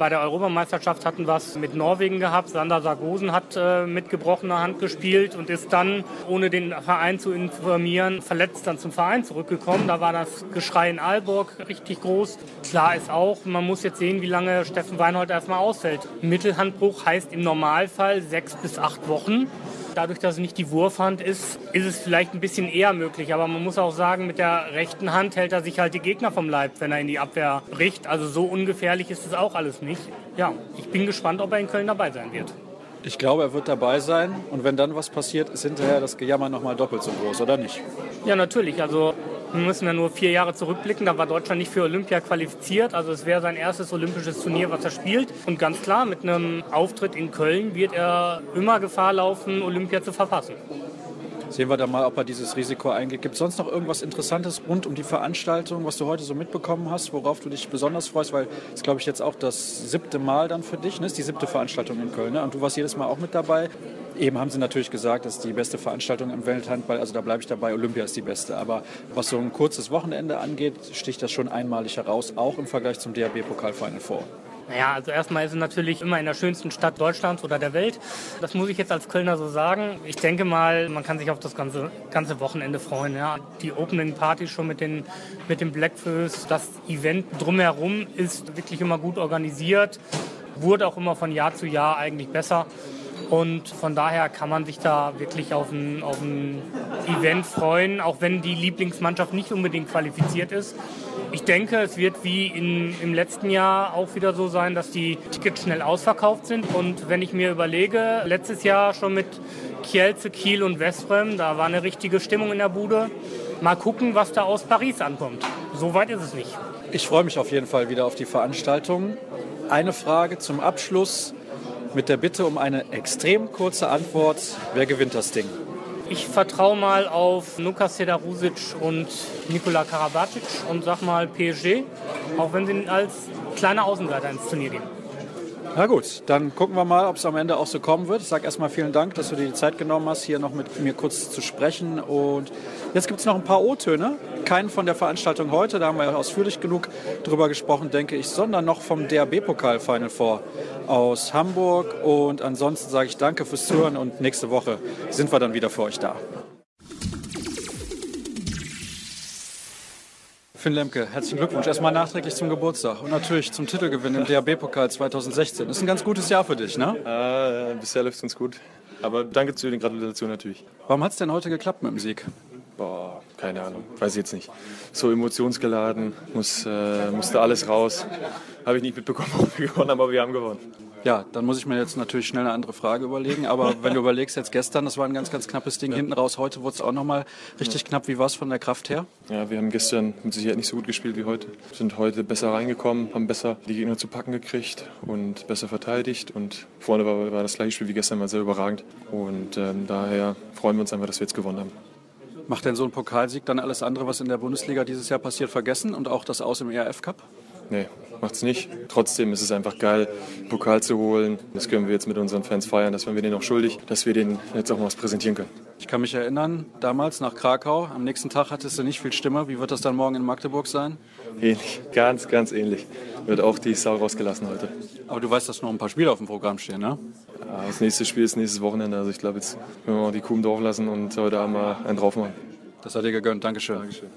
Bei der Europameisterschaft hatten wir es mit Norwegen gehabt. Sander Sargosen hat äh, mit gebrochener Hand gespielt und ist dann, ohne den Verein zu informieren, verletzt dann zum Verein zurückgekommen. Da war das Geschrei in Aalborg richtig groß. Klar ist auch, man muss jetzt sehen, wie lange Steffen Weinhold erstmal ausfällt. Mittelhandbruch heißt im Normalfall sechs bis acht Wochen. Dadurch, dass es nicht die Wurfhand ist, ist es vielleicht ein bisschen eher möglich. Aber man muss auch sagen, mit der rechten Hand hält er sich halt die Gegner vom Leib, wenn er in die Abwehr bricht. Also so ungefährlich ist es auch alles nicht. Ja, ich bin gespannt, ob er in Köln dabei sein wird. Ich glaube, er wird dabei sein. Und wenn dann was passiert, ist hinterher das Gejammer noch mal doppelt so groß, oder nicht? Ja, natürlich. Also wir müssen ja nur vier Jahre zurückblicken. Da war Deutschland nicht für Olympia qualifiziert. Also es wäre sein erstes olympisches Turnier, was er spielt. Und ganz klar, mit einem Auftritt in Köln wird er immer Gefahr laufen, Olympia zu verpassen. Sehen wir da mal, ob er dieses Risiko eingeht. Gibt es sonst noch irgendwas Interessantes rund um die Veranstaltung, was du heute so mitbekommen hast, worauf du dich besonders freust? Weil es glaube ich, jetzt auch das siebte Mal dann für dich. Ne? Ist die siebte Veranstaltung in Köln. Ne? Und du warst jedes Mal auch mit dabei. Eben haben sie natürlich gesagt, das ist die beste Veranstaltung im Welthandball. Also da bleibe ich dabei. Olympia ist die beste. Aber was so ein kurzes Wochenende angeht, sticht das schon einmalig heraus, auch im Vergleich zum DHB-Pokal-Final vor. Naja, also erstmal ist es natürlich immer in der schönsten Stadt Deutschlands oder der Welt. Das muss ich jetzt als Kölner so sagen. Ich denke mal, man kann sich auf das ganze, ganze Wochenende freuen. Ja. Die Opening Party schon mit den, mit den Blackfoes, das Event drumherum ist wirklich immer gut organisiert, wurde auch immer von Jahr zu Jahr eigentlich besser. Und von daher kann man sich da wirklich auf ein, auf ein Event freuen, auch wenn die Lieblingsmannschaft nicht unbedingt qualifiziert ist. Ich denke, es wird wie in, im letzten Jahr auch wieder so sein, dass die Tickets schnell ausverkauft sind. Und wenn ich mir überlege, letztes Jahr schon mit Kielce, Kiel und Westbrem, da war eine richtige Stimmung in der Bude. Mal gucken, was da aus Paris ankommt. So weit ist es nicht. Ich freue mich auf jeden Fall wieder auf die Veranstaltung. Eine Frage zum Abschluss mit der Bitte um eine extrem kurze Antwort. Wer gewinnt das Ding? Ich vertraue mal auf Nuka Sedarusic und Nikola Karabatic und sag mal PSG, auch wenn sie als kleiner Außenseiter ins Turnier gehen. Na gut, dann gucken wir mal, ob es am Ende auch so kommen wird. Ich sage erstmal vielen Dank, dass du dir die Zeit genommen hast, hier noch mit mir kurz zu sprechen. Und jetzt gibt es noch ein paar O-Töne. Keinen von der Veranstaltung heute, da haben wir ausführlich genug drüber gesprochen, denke ich, sondern noch vom DRB-Pokal Final Four aus Hamburg. Und ansonsten sage ich danke fürs Zuhören und nächste Woche sind wir dann wieder für euch da. Finn Lemke, herzlichen Glückwunsch erstmal nachträglich zum Geburtstag und natürlich zum Titelgewinn im DAB-Pokal 2016. Das ist ein ganz gutes Jahr für dich, ne? Äh, bisher läuft es uns gut. Aber danke zu den Gratulationen natürlich. Warum hat es denn heute geklappt mit dem Sieg? Boah, keine Ahnung, weiß ich jetzt nicht. So emotionsgeladen, muss, äh, musste alles raus. Habe ich nicht mitbekommen, ob wir gewonnen haben, aber wir haben gewonnen. Ja, dann muss ich mir jetzt natürlich schnell eine andere Frage überlegen. Aber wenn du überlegst, jetzt gestern, das war ein ganz, ganz knappes Ding ja. hinten raus. Heute wurde es auch nochmal richtig ja. knapp. Wie war es von der Kraft her? Ja, wir haben gestern mit Sicherheit nicht so gut gespielt wie heute. Sind heute besser reingekommen, haben besser die Gegner zu packen gekriegt und besser verteidigt. Und vorne war, war das gleiche Spiel wie gestern mal sehr überragend. Und ähm, daher freuen wir uns einfach, dass wir jetzt gewonnen haben. Macht denn so ein Pokalsieg dann alles andere, was in der Bundesliga dieses Jahr passiert, vergessen und auch das Aus im ERF Cup? Nee, macht es nicht. Trotzdem ist es einfach geil, Pokal zu holen. Das können wir jetzt mit unseren Fans feiern. Das waren wir denen auch schuldig, dass wir denen jetzt auch mal was präsentieren können. Ich kann mich erinnern, damals nach Krakau, am nächsten Tag hattest du nicht viel Stimme. Wie wird das dann morgen in Magdeburg sein? Ähnlich, ganz, ganz ähnlich. Wird auch die Sau rausgelassen heute. Aber du weißt, dass noch ein paar Spiele auf dem Programm stehen, ne? Ja, das nächste Spiel ist nächstes Wochenende. Also ich glaube, jetzt können wir mal die Kuh im Dorf lassen und heute Abend mal einen drauf machen. Das hat dir gegönnt. Dankeschön. Dankeschön.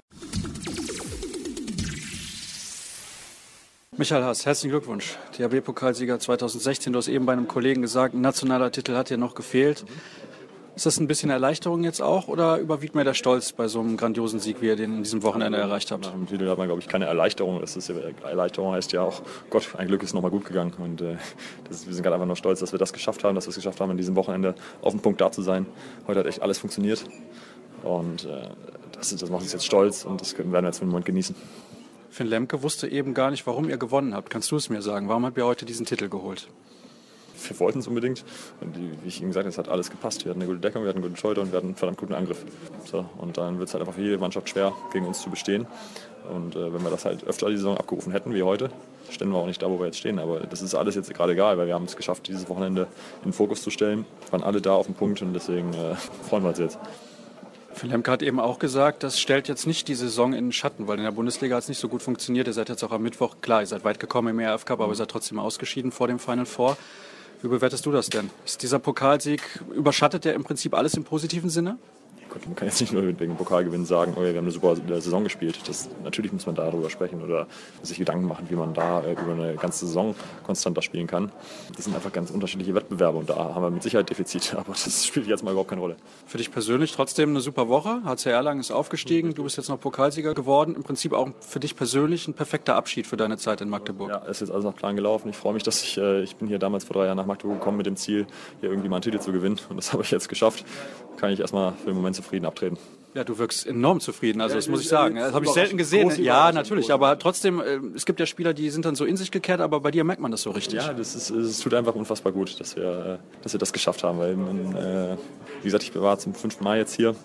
Michael Haas, herzlichen Glückwunsch. DHB-Pokalsieger 2016. Du hast eben bei einem Kollegen gesagt, ein nationaler Titel hat dir noch gefehlt. Ist das ein bisschen Erleichterung jetzt auch oder überwiegt mir der Stolz bei so einem grandiosen Sieg, wie ihr den in diesem Wochenende erreicht habt? Nach dem Titel hat man, glaube ich, keine Erleichterung. Das ist, Erleichterung heißt ja auch, Gott, ein Glück ist nochmal gut gegangen. Und äh, das, wir sind gerade einfach nur stolz, dass wir das geschafft haben, dass wir es geschafft haben, in diesem Wochenende auf dem Punkt da zu sein. Heute hat echt alles funktioniert. Und äh, das, das macht uns jetzt stolz und das werden wir jetzt für den Moment genießen. Finn Lemke wusste eben gar nicht, warum ihr gewonnen habt. Kannst du es mir sagen? Warum habt ihr heute diesen Titel geholt? wir wollten es unbedingt. Wie ich Ihnen gesagt habe, es hat alles gepasst. Wir hatten eine gute Deckung, wir hatten guten Schulter und wir hatten einen verdammt guten Angriff. So, und dann wird es halt einfach für jede Mannschaft schwer, gegen uns zu bestehen. Und äh, wenn wir das halt öfter die Saison abgerufen hätten wie heute, ständen wir auch nicht da, wo wir jetzt stehen. Aber das ist alles jetzt gerade egal, weil wir haben es geschafft, dieses Wochenende in den Fokus zu stellen. Wir waren alle da auf dem Punkt und deswegen äh, freuen wir uns jetzt. Phil Lemke hat eben auch gesagt, das stellt jetzt nicht die Saison in den Schatten, weil in der Bundesliga hat es nicht so gut funktioniert. Ihr seid jetzt auch am Mittwoch, klar, ihr seid weit gekommen im ERF Cup, aber ihr seid trotzdem ausgeschieden vor dem Final Four. Wie bewertest du das denn? Ist dieser Pokalsieg, überschattet der im Prinzip alles im positiven Sinne? Gott, man kann jetzt nicht nur wegen Pokalgewinn sagen, oh ja, wir haben eine super Saison gespielt. Das, natürlich muss man darüber sprechen oder sich Gedanken machen, wie man da äh, über eine ganze Saison konstanter spielen kann. Das sind einfach ganz unterschiedliche Wettbewerbe und da haben wir mit Sicherheit Defizite, aber das spielt jetzt mal überhaupt keine Rolle. Für dich persönlich trotzdem eine super Woche. HC Erlangen ist aufgestiegen, du bist jetzt noch Pokalsieger geworden. Im Prinzip auch für dich persönlich ein perfekter Abschied für deine Zeit in Magdeburg. Ja, ist jetzt alles nach Plan gelaufen. Ich freue mich, dass ich, äh, ich bin hier damals vor drei Jahren nach Magdeburg gekommen mit dem Ziel, hier irgendwie mal einen Titel zu gewinnen und das habe ich jetzt geschafft. Kann ich erstmal für den Moment zufrieden abtreten. Ja, du wirkst enorm zufrieden, also das muss ich sagen. Das habe ich selten gesehen. Ja, natürlich, aber trotzdem, äh, es gibt ja Spieler, die sind dann so in sich gekehrt, aber bei dir merkt man das so richtig. Ja, das, ist, es tut einfach unfassbar gut, dass wir, äh, dass wir das geschafft haben, weil, äh, wie gesagt, ich war zum fünften Mal jetzt hier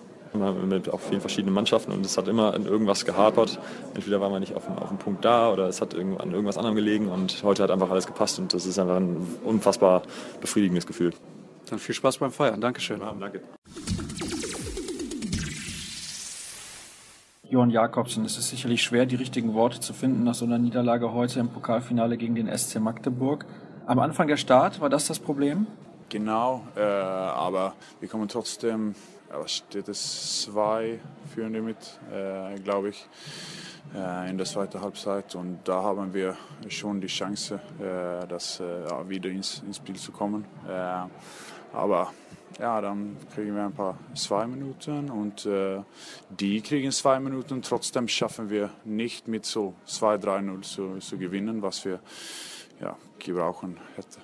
mit auch vielen verschiedenen Mannschaften und es hat immer an irgendwas gehapert. Entweder war man nicht auf dem, auf dem Punkt da oder es hat an irgendwas anderem gelegen und heute hat einfach alles gepasst und das ist einfach ein unfassbar befriedigendes Gefühl. Dann viel Spaß beim Feiern. Dankeschön. Ja, danke. Johann Jakobsen, es ist sicherlich schwer, die richtigen Worte zu finden nach so einer Niederlage heute im Pokalfinale gegen den SC Magdeburg. Am Anfang der Start, war das das Problem? Genau, äh, aber wir kommen trotzdem, ja, steht es zwei Führende mit, äh, glaube ich, äh, in der zweiten Halbzeit und da haben wir schon die Chance, äh, das äh, wieder ins, ins Spiel zu kommen. Äh, aber ja, dann kriegen wir ein paar zwei Minuten und äh, die kriegen zwei Minuten. Trotzdem schaffen wir nicht mit so 2-3-0 zu, zu gewinnen, was wir ja, gebrauchen hätten.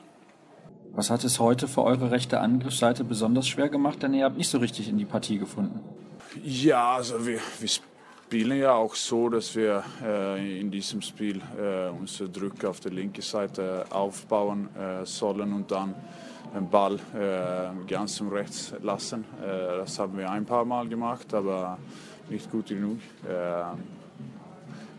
Was hat es heute für eure rechte Angriffsseite besonders schwer gemacht? Denn ihr habt nicht so richtig in die Partie gefunden. Ja, also wir, wir spielen ja auch so, dass wir äh, in diesem Spiel äh, unsere Drücke auf der linken Seite aufbauen äh, sollen und dann Ball äh, ganz zum Rechts lassen. Äh, das haben wir ein paar Mal gemacht, aber nicht gut genug. Äh,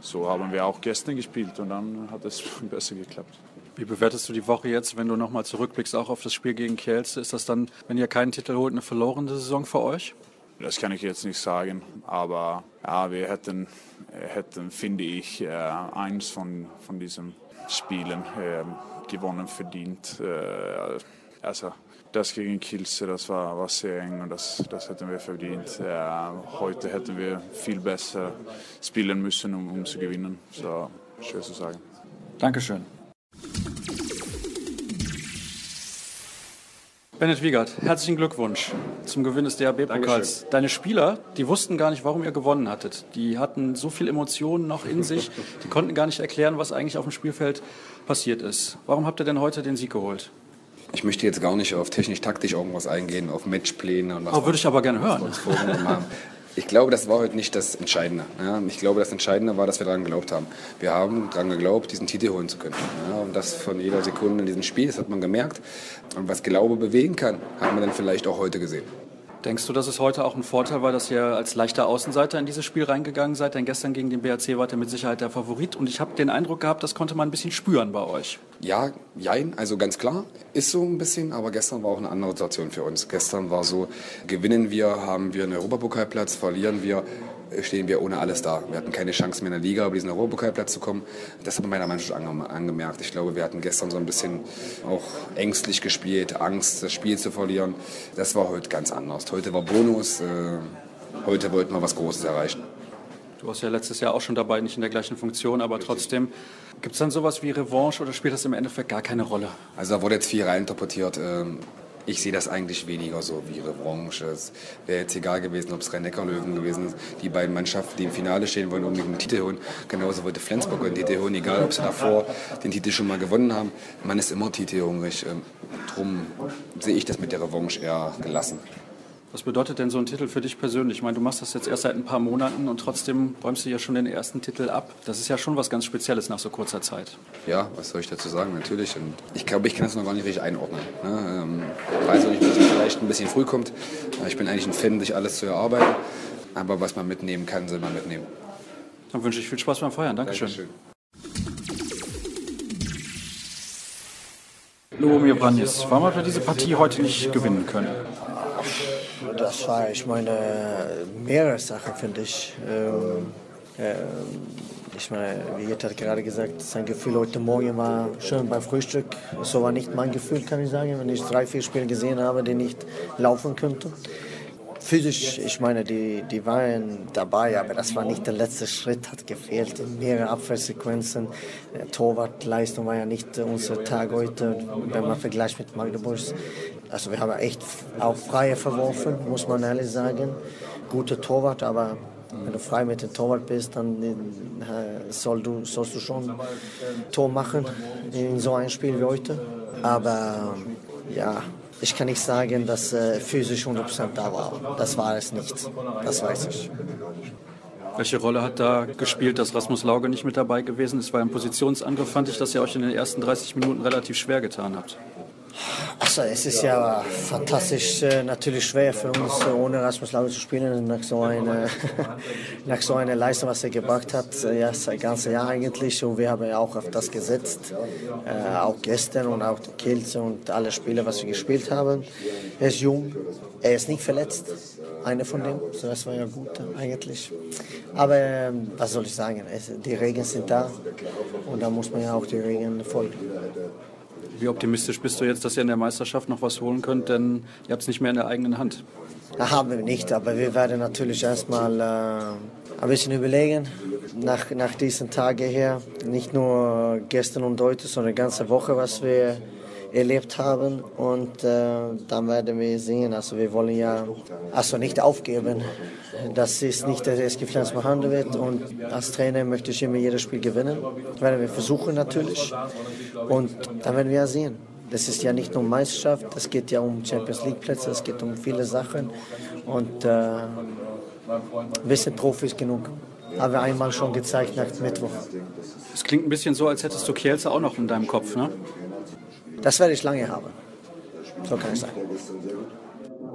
so haben wir auch gestern gespielt und dann hat es besser geklappt. Wie bewertest du die Woche jetzt, wenn du nochmal zurückblickst, auch auf das Spiel gegen Kielce? Ist das dann, wenn ihr keinen Titel holt, eine verlorene Saison für euch? Das kann ich jetzt nicht sagen, aber ja, wir hätten, hätten finde ich, äh, eins von, von diesen Spielen äh, gewonnen verdient. Äh, also das gegen Kielce, das war, war sehr eng und das, das hätten wir verdient. Äh, heute hätten wir viel besser spielen müssen, um, um zu gewinnen. So, schwer zu sagen. Dankeschön. Bennett Wiegert, herzlichen Glückwunsch zum Gewinn des DHB-Pokals. Deine Spieler, die wussten gar nicht, warum ihr gewonnen hattet. Die hatten so viel Emotionen noch in sich, die konnten gar nicht erklären, was eigentlich auf dem Spielfeld passiert ist. Warum habt ihr denn heute den Sieg geholt? Ich möchte jetzt gar nicht auf technisch-taktisch irgendwas eingehen, auf Matchpläne und was. Oh, würde ich aber gerne hören. Ich glaube, das war heute nicht das Entscheidende. Ja, ich glaube, das Entscheidende war, dass wir daran geglaubt haben. Wir haben daran geglaubt, diesen Titel holen zu können. Ja, und das von jeder Sekunde in diesem Spiel, das hat man gemerkt. Und was Glaube bewegen kann, hat man dann vielleicht auch heute gesehen. Denkst du, dass es heute auch ein Vorteil war, dass ihr als leichter Außenseiter in dieses Spiel reingegangen seid? Denn gestern gegen den BRC wart ihr mit Sicherheit der Favorit. Und ich habe den Eindruck gehabt, das konnte man ein bisschen spüren bei euch. Ja, jein, also ganz klar, ist so ein bisschen. Aber gestern war auch eine andere Situation für uns. Gestern war so, gewinnen wir, haben wir einen Europapokalplatz, verlieren wir, stehen wir ohne alles da. Wir hatten keine Chance mehr in der Liga, über diesen Europapokalplatz zu kommen. Das hat man meiner Mannschaft angemerkt. Ich glaube, wir hatten gestern so ein bisschen auch ängstlich gespielt, Angst, das Spiel zu verlieren. Das war heute ganz anders. Heute war Bonus. Äh, heute wollten wir was Großes erreichen. Du warst ja letztes Jahr auch schon dabei, nicht in der gleichen Funktion, aber trotzdem. Gibt es dann sowas wie Revanche oder spielt das im Endeffekt gar keine Rolle? Also da wurde jetzt viel reininterpretiert. Ich sehe das eigentlich weniger so wie Revanche. Es wäre jetzt egal gewesen, ob es Rhein-Neckar-Löwen gewesen ist. Die beiden Mannschaften, die im Finale stehen, wollen unbedingt einen Titel holen. Genauso wollte Flensburg einen Titel holen, egal ob sie davor den Titel schon mal gewonnen haben. Man ist immer titelhungrig. Ähm, drum sehe ich das mit der Revanche eher gelassen. Was bedeutet denn so ein Titel für dich persönlich? Ich meine, du machst das jetzt erst seit ein paar Monaten und trotzdem räumst du ja schon den ersten Titel ab. Das ist ja schon was ganz Spezielles nach so kurzer Zeit. Ja, was soll ich dazu sagen? Natürlich. Und ich glaube, ich kann das noch gar nicht richtig einordnen. Ne? Ähm, ich weiß auch nicht, dass es vielleicht ein bisschen früh kommt. Ich bin eigentlich ein Fan, sich alles zu erarbeiten. Aber was man mitnehmen kann, soll man mitnehmen. Dann wünsche ich viel Spaß beim Feiern. Dankeschön. Dankeschön. Lubomir Branjes, warum hat er diese Partie heute nicht gewinnen können? Das war, ich meine, mehrere Sachen, finde ich. Ähm, äh, ich meine, wie Jett hat gerade gesagt, sein Gefühl heute Morgen war schön beim Frühstück. So war nicht mein Gefühl, kann ich sagen, wenn ich drei, vier Spiele gesehen habe, die nicht laufen könnten physisch, ich meine, die, die waren dabei, aber das war nicht der letzte Schritt, hat gefehlt. Mehrere Abwehrsequenzen. Torwartleistung war ja nicht unser Tag heute, wenn man vergleicht mit Magdeburg. Also wir haben echt auch Freie verworfen, muss man ehrlich sagen. Guter Torwart, aber wenn du frei mit dem Torwart bist, dann äh, soll du, sollst du schon Tor machen in so einem Spiel wie heute. Aber ja, ich kann nicht sagen, dass äh, physisch 100% da war. Das war es nicht. Das weiß ich. Welche Rolle hat da gespielt, dass Rasmus Lauge nicht mit dabei gewesen ist? Weil im Positionsangriff fand ich, dass ihr euch in den ersten 30 Minuten relativ schwer getan habt. Also es ist ja fantastisch äh, natürlich schwer für uns, äh, ohne Rasmus Lauge zu spielen, nach so, einer, nach so einer Leistung, was er gebracht hat, äh, ja, das ganze Jahr eigentlich. Und wir haben ja auch auf das gesetzt, auch gestern und auch die Kielze und alle Spiele, was wir gespielt haben. Er ist jung, er ist nicht verletzt, einer von denen, so das war ja gut eigentlich. Aber äh, was soll ich sagen, die Regeln sind da und da muss man ja auch die Regeln folgen. Wie optimistisch bist du jetzt, dass ihr in der Meisterschaft noch was holen könnt? Denn ihr habt es nicht mehr in der eigenen Hand. Da haben wir nicht, aber wir werden natürlich erstmal äh, ein bisschen überlegen nach, nach diesen Tagen her. Nicht nur gestern und heute, sondern die ganze Woche, was wir erlebt haben und äh, dann werden wir sehen. Also wir wollen ja also nicht aufgeben. Das ist nicht der SG Flensburg wird und als Trainer möchte ich immer jedes Spiel gewinnen. Das werden wir versuchen natürlich und dann werden wir ja sehen. Das ist ja nicht nur Meisterschaft, es geht ja um Champions League Plätze, es geht um viele Sachen und äh, wir sind Profis genug haben wir einmal schon gezeigt nach Mittwoch. Es klingt ein bisschen so, als hättest du Kielce auch noch in deinem Kopf, ne? Das werde ich lange haben. So kann ich sagen.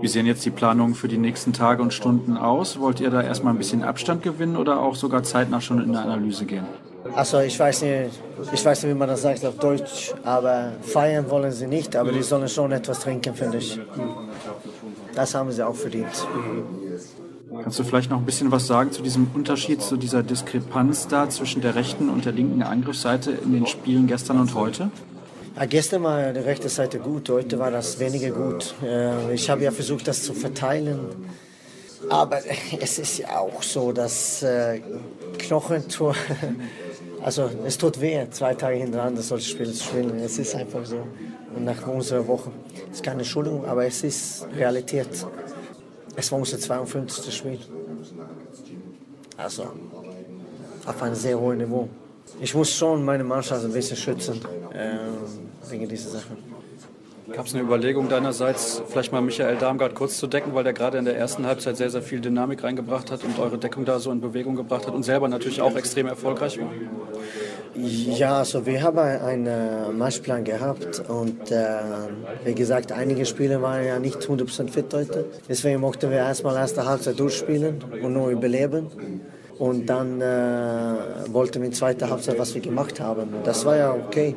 Wie sehen jetzt die Planungen für die nächsten Tage und Stunden aus? Wollt ihr da erstmal ein bisschen Abstand gewinnen oder auch sogar zeitnah schon in eine Analyse gehen? Also ich weiß nicht, ich weiß nicht, wie man das sagt auf Deutsch, aber feiern wollen sie nicht, aber die sollen schon etwas trinken, finde ich. Das haben sie auch verdient. Kannst du vielleicht noch ein bisschen was sagen zu diesem Unterschied, zu dieser Diskrepanz da zwischen der rechten und der linken Angriffsseite in den Spielen gestern und heute? Ja, gestern war die rechte Seite gut, heute war das weniger gut. Äh, ich habe ja versucht, das zu verteilen. Aber es ist ja auch so, dass äh, Knochentour, also es tut weh, zwei Tage hintereinander solche Spiele zu spielen. Es ist einfach so. Und nach unserer Woche, es ist keine Schulung, aber es ist Realität. Es war unser 52. Spiel. Also auf einem sehr hohen Niveau. Ich muss schon meine Mannschaft ein bisschen schützen. Ähm, wegen dieser Sachen. Gab es eine Überlegung deinerseits, vielleicht mal Michael Darmgard kurz zu decken, weil der gerade in der ersten Halbzeit sehr, sehr viel Dynamik reingebracht hat und eure Deckung da so in Bewegung gebracht hat und selber natürlich auch extrem erfolgreich war? Ja, also wir haben einen Matchplan gehabt und äh, wie gesagt, einige Spieler waren ja nicht 100% fit heute. Deswegen mochten wir erstmal erste Halbzeit durchspielen und nur überleben. Und dann äh, wollten wir in zweiter Halbzeit, was wir gemacht haben. Das war ja okay.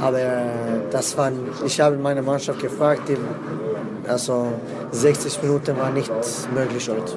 Aber äh, das war, ich habe meine Mannschaft gefragt, die, also 60 Minuten war nicht möglich heute.